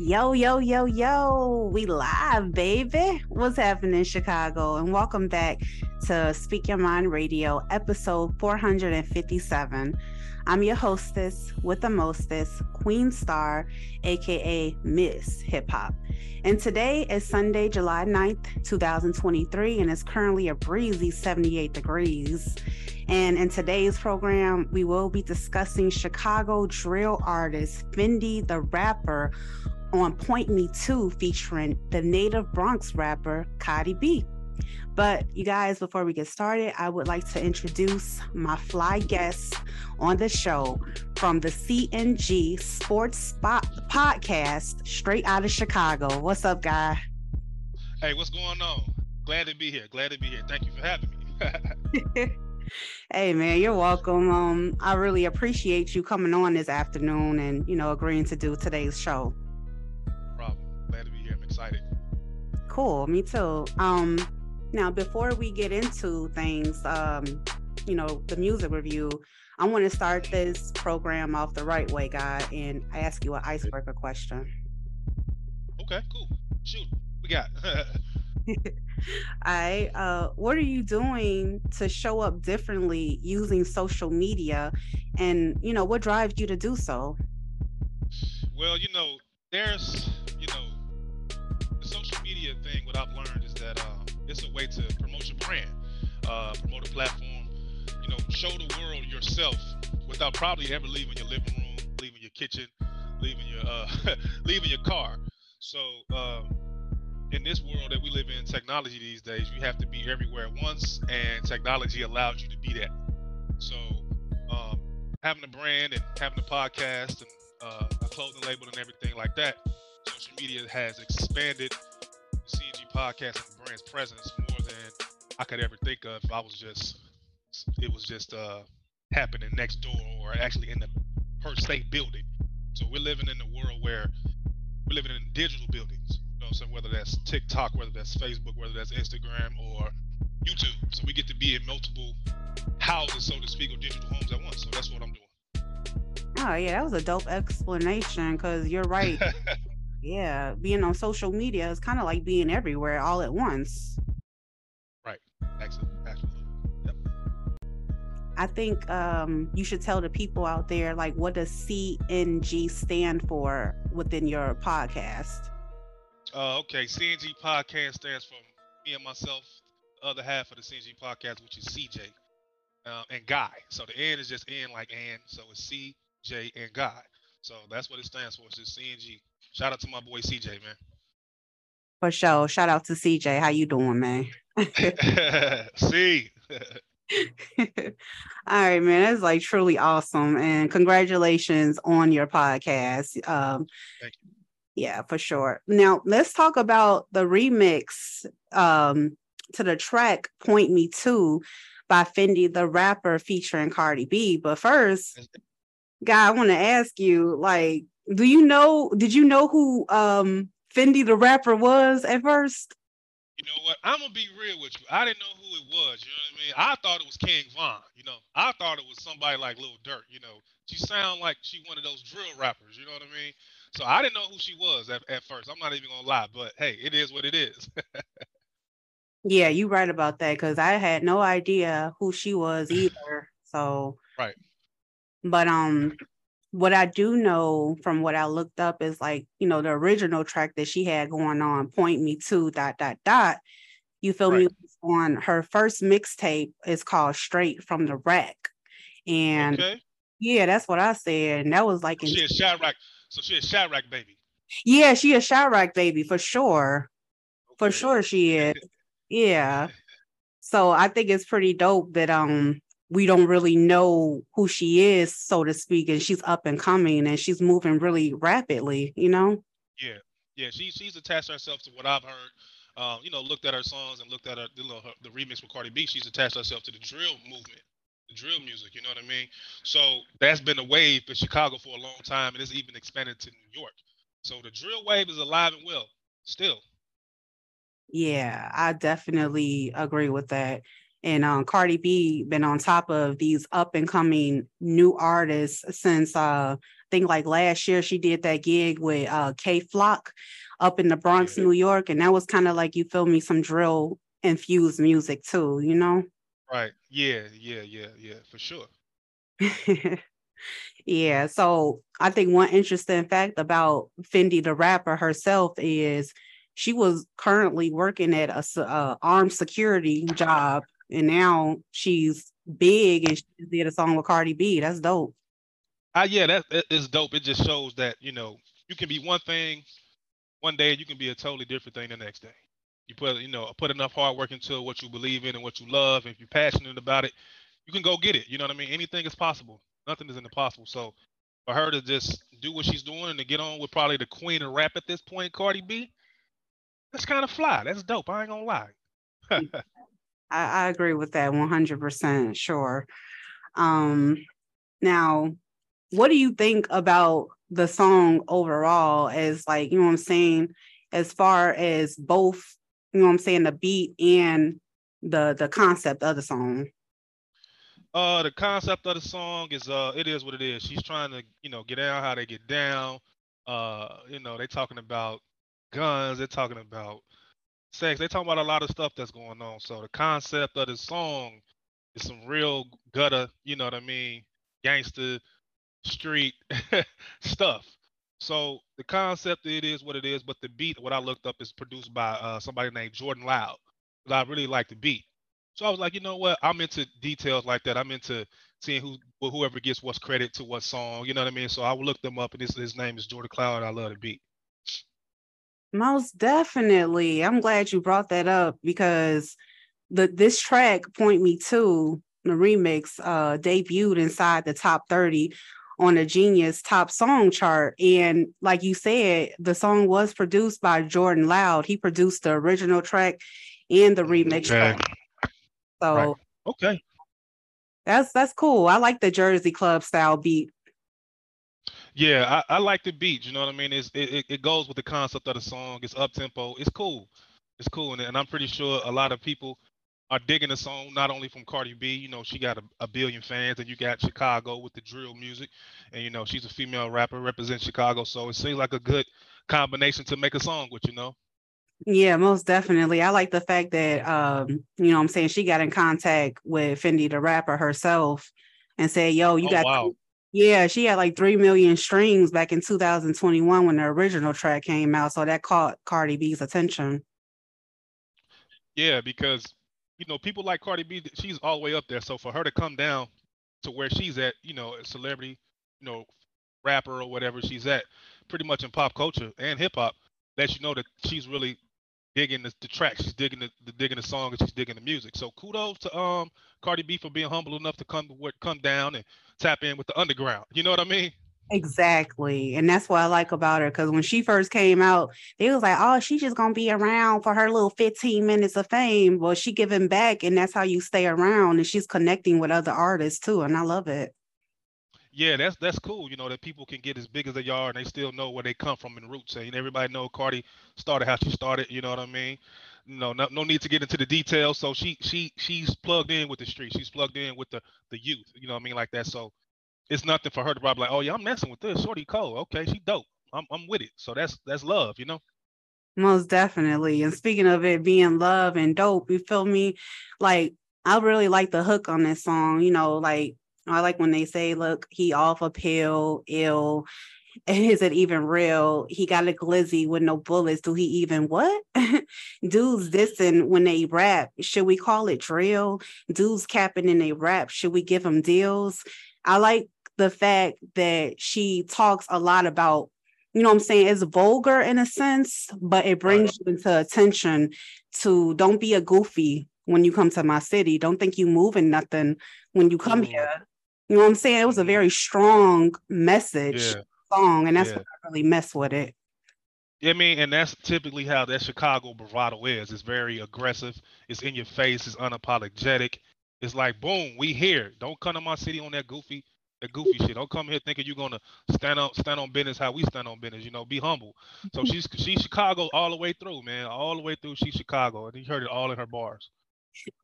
Yo, yo, yo, yo. We live, baby. What's happening in Chicago? And welcome back to Speak Your Mind Radio, episode 457. I'm your hostess with the mostest, Queen Star, aka Miss Hip Hop. And today is Sunday, July 9th, 2023, and it's currently a breezy 78 degrees. And in today's program, we will be discussing Chicago drill artist FendiDa Rappa on Point Me 2 featuring the native Bronx rapper Cardi B. But you guys, before we get started, I would like to introduce my fly guest on the show from the CNG Sports Spot podcast, straight out of Chicago. What's up, guy? Hey, what's going on? Glad to be here. Glad to be here. Thank you for having me. hey man, you're welcome. Um, I really appreciate you coming on this afternoon and you know agreeing to do today's show. Excited. Cool, me too. Um, now before we get into things, um, you know, the music review, I want to start this program off the right way, guy, and ask you an icebreaker question. Okay, cool. Shoot, we got. I uh what are you doing to show up differently using social media and you know what drives you to do so? well, you know, there's, you know, the thing. What I've learned is that um, it's a way to promote your brand, uh, promote a platform. You know, show the world yourself without probably ever leaving your living room, leaving your kitchen, leaving your uh, leaving your car. So. Um, in this world that we live in, technology these days, you have to be everywhere at once, and technology allows you to be that. So, um, having a brand and having a podcast and uh, a clothing label and everything like that, social media has expanded CNG podcast and brand's presence more than I could ever think of. If I was just, it was just uh, happening next door or actually in the per se building. So we're living in a world where we're living in digital buildings You know what I'm saying? Whether that's TikTok, whether that's Facebook, whether that's Instagram or YouTube. So we get to be in multiple houses, so to speak, or digital homes at once. So that's what I'm doing. Oh yeah, that was a dope explanation because you're right. yeah, being on social media is kind of like being everywhere all at once. Right. Excellent. Absolutely. Yep. I think um, you should tell the people out there like what does CNG stand for within your podcast. Uh, okay, CNG podcast stands for me and myself, the other half of the CNG podcast, which is CJ uh, and Guy. So the N is just N like N, so it's CJ and Guy. So that's what it stands for. It's just CNG. Shout out to my boy CJ, man. For sure. Shout out to CJ. How you doing, man? See. All right, man. That's like truly awesome. And congratulations on your podcast. Um, Thank you. Yeah, for sure. Now let's talk about the remix um, to the track "Point Me 2" by FendiDa Rappa featuring Cardi B. But first, guy, I want to ask you, like, do you know? Did you know who um, FendiDa Rappa was at first? You know what? I'm gonna be real with you. I didn't know who it was. You know what I mean? I thought it was King Von. You know, I thought it was somebody like Lil Durk. You know, she sound like she one of those drill rappers. You know what I mean? So I didn't know who she was at, at first. I'm not even gonna lie, but hey, it is what it is. Yeah, you right about that because I had no idea who she was either. So right. but um what I do know from what I looked up is like, you know, the original track that she had going on, Point Me 2 dot dot dot. You feel Right. me? On her first mixtape is called Straight from the Rack. And Okay. yeah, that's what I said. And that was like in she a Chiraq. So she a Chiraq baby. yeah, she a Chiraq baby for sure. For sure she is. Yeah. So I think it's pretty dope that um we don't really know who she is, so to speak, and she's up and coming and she's moving really rapidly, you know? Yeah, yeah. she she's attached herself to what I've heard. Um, you know, looked at her songs and looked at her, you know, her, the remix with Cardi B. She's attached herself to the drill movement, the drill music. You know what I mean? So that's been a wave in Chicago for a long time, and it's even expanded to New York. So the drill wave is alive and well still. Yeah, I definitely agree with that. And um Cardi B been on top of these up and coming new artists since uh I think like last year she did that gig with uh Kay Flock up in the Bronx, Yeah. New York. And that was kind of like you feel me, some drill infused music too, you know? Right. Yeah. Yeah. Yeah. Yeah. For sure. yeah. So I think one interesting fact about FendiDa Rappa herself is she was currently working at a, a armed security job, and now she's big and she did a song with Cardi B. That's dope. Ah, yeah, that, that is dope. It just shows that you know you can be one thing one day, you can be a totally different thing the next day. You put you know put enough hard work into what you believe in and what you love. And if you're passionate about it, you can go get it. You know what I mean? Anything is possible. Nothing is impossible. So for her to just do what she's doing and to get on with probably the queen of rap at this point, Cardi B, that's kind of fly. That's dope. I ain't gonna lie. I, I agree with that 100% sure. Um, now, what do you think about the song overall as like, you know what I'm saying, as far as both, you know what I'm saying, the beat and the the concept of the song? Uh, the concept of the song is uh, it is what it is. She's trying to, you know, get down how they get down. Uh, you know, they talking about guns. They're talking about sex. They talking about a lot of stuff that's going on. So the concept of the song is some real gutter. You know what I mean? Gangster street stuff. So the concept it is what it is, but the beat, what I looked up, is produced by uh, somebody named Jordan Loud. I really like the beat. So I was like, you know what? I'm into details like that. I'm into seeing who wh- whoever gets what's credit to what song. You know what I mean? So I will look them up, and his his name is Jordan Cloud. I love the beat. Most definitely. I'm glad you brought that up because the this track Point Me 2 the remix uh debuted inside the top 30 on the Genius top song chart and like you said the song was produced by Jordan Loud. He produced the original track and the remix Okay. track. So Right. Okay. that's that's cool. I like the Jersey Club style beat. Yeah, I, I like the beat. You know what I mean? It's, it, it it goes with the concept of the song. It's up tempo. It's cool. It's cool, and, and I'm pretty sure a lot of people are digging the song. Not only from Cardi B, you know, she got a, a billion fans, and you got Chicago with the drill music, and you know, she's a female rapper represents Chicago, so it seems like a good combination to make a song with. You know? Yeah, most definitely. I like the fact that um, you know what I'm saying she got in contact with FendiDa Rappa herself and said, Yo, you Oh, got wow. Yeah, she had like three million streams back in 2021 when the original track came out. So that caught Cardi B's attention. Yeah, because you know people like Cardi B, she's all the way up there. So for her to come down to where she's at, you know, a celebrity, you know, rapper or whatever she's at, pretty much in pop culture and hip hop, lets you know that she's really digging the, the track, she's digging the, the digging the song, and she's digging the music. So kudos to um Cardi B for being humble enough to come to come down and tap in with the underground. You know what I mean? Exactly. And that's what I like about her. Cause when she first came out, it was like, oh, she's just gonna be around for her little 15 minutes of fame. Well, she giving back, and that's how you stay around. And she's connecting with other artists too. And I love it. Yeah, that's that's cool. You know that people can get as big as they are and they still know where they come from and roots. And everybody know Cardi started how she started. You know what I mean? No, no, no need to get into the details. So she she she's plugged in with the street. She's plugged in with the the youth. You know what I mean? Like that. So it's nothing for her to probably like, oh yeah, I'm messing with this. Shorty Cole. Okay, she dope. I'm I'm with it. So that's that's love. You know? Most definitely. And speaking of it being love and dope, you feel me? Like I really like the hook on this song, you know, like I like when they say, look, he off a pill, ill. Is it even real? He got a glizzy with no bullets. Do he even what? Dudes dissing when they rap. Should we call it drill? Dudes capping in a rap. Should we give them deals? I like the fact that she talks a lot about, you know what I'm saying? It's vulgar in a sense, but it brings you into attention to don't be a goofy when you come to my city. Don't think you moving nothing when you come here. You know what I'm saying? It was a very strong message yeah. song, and that's yeah. what I really mess with it. Yeah, I mean, and that's typically how that Chicago bravado is. It's very aggressive. It's in your face. It's unapologetic. It's like, boom, we here. Don't come to my city on that goofy, that goofy shit. Don't come here thinking you're gonna stand on stand on business how we stand on business. You know, be humble. So she's she's Chicago all the way through, man. All the way through. She's Chicago, and you heard it all in her bars.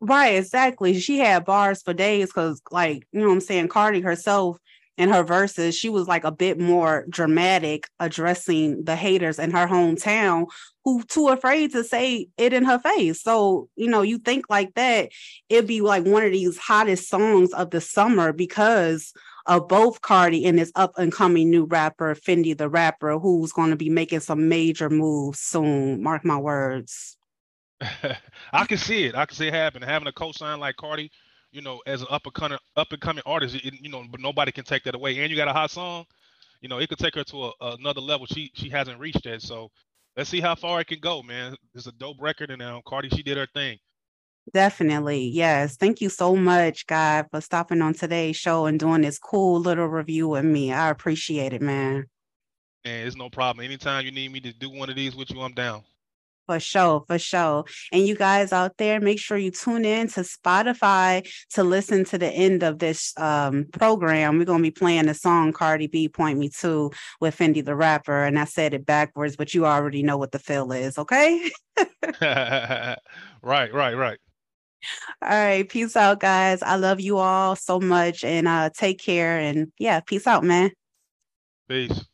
Right, exactly. She had bars for days because, like, you know I'm saying, Cardi herself in her verses, she was like a bit more dramatic addressing the haters in her hometown who too afraid to say it in her face. So, you know, you think like that, it'd be like one of these hottest songs of the summer because of both Cardi and this up and coming new rapper, FendiDa Rappa, who's going to be making some major moves soon. Mark my words. I can see it. I can see it happen. Having a co-sign like Cardi, you know, as an up and coming up and coming artist, it, you know, but nobody can take that away. And you got a hot song, you know, it could take her to a, another level. She she hasn't reached that. So let's see how far it can go, man. It's a dope record, and um, Cardi she did her thing. Definitely. Yes. Thank you so much, God, for stopping on today's show and doing this cool little review with me. I appreciate it, man. And it's no problem. Anytime you need me to do one of these with you, I'm down. For sure, for sure. And you guys out there, make sure you tune in to Spotify to listen to the end of this um, program. We're going to be playing the song Cardi B Point Me 2 with FendiDa Rappa. And I said it backwards, but you already know what the feel is, okay? right, right, right. All right. Peace out, guys. I love you all so much and uh, take care. And yeah, peace out, man. Peace.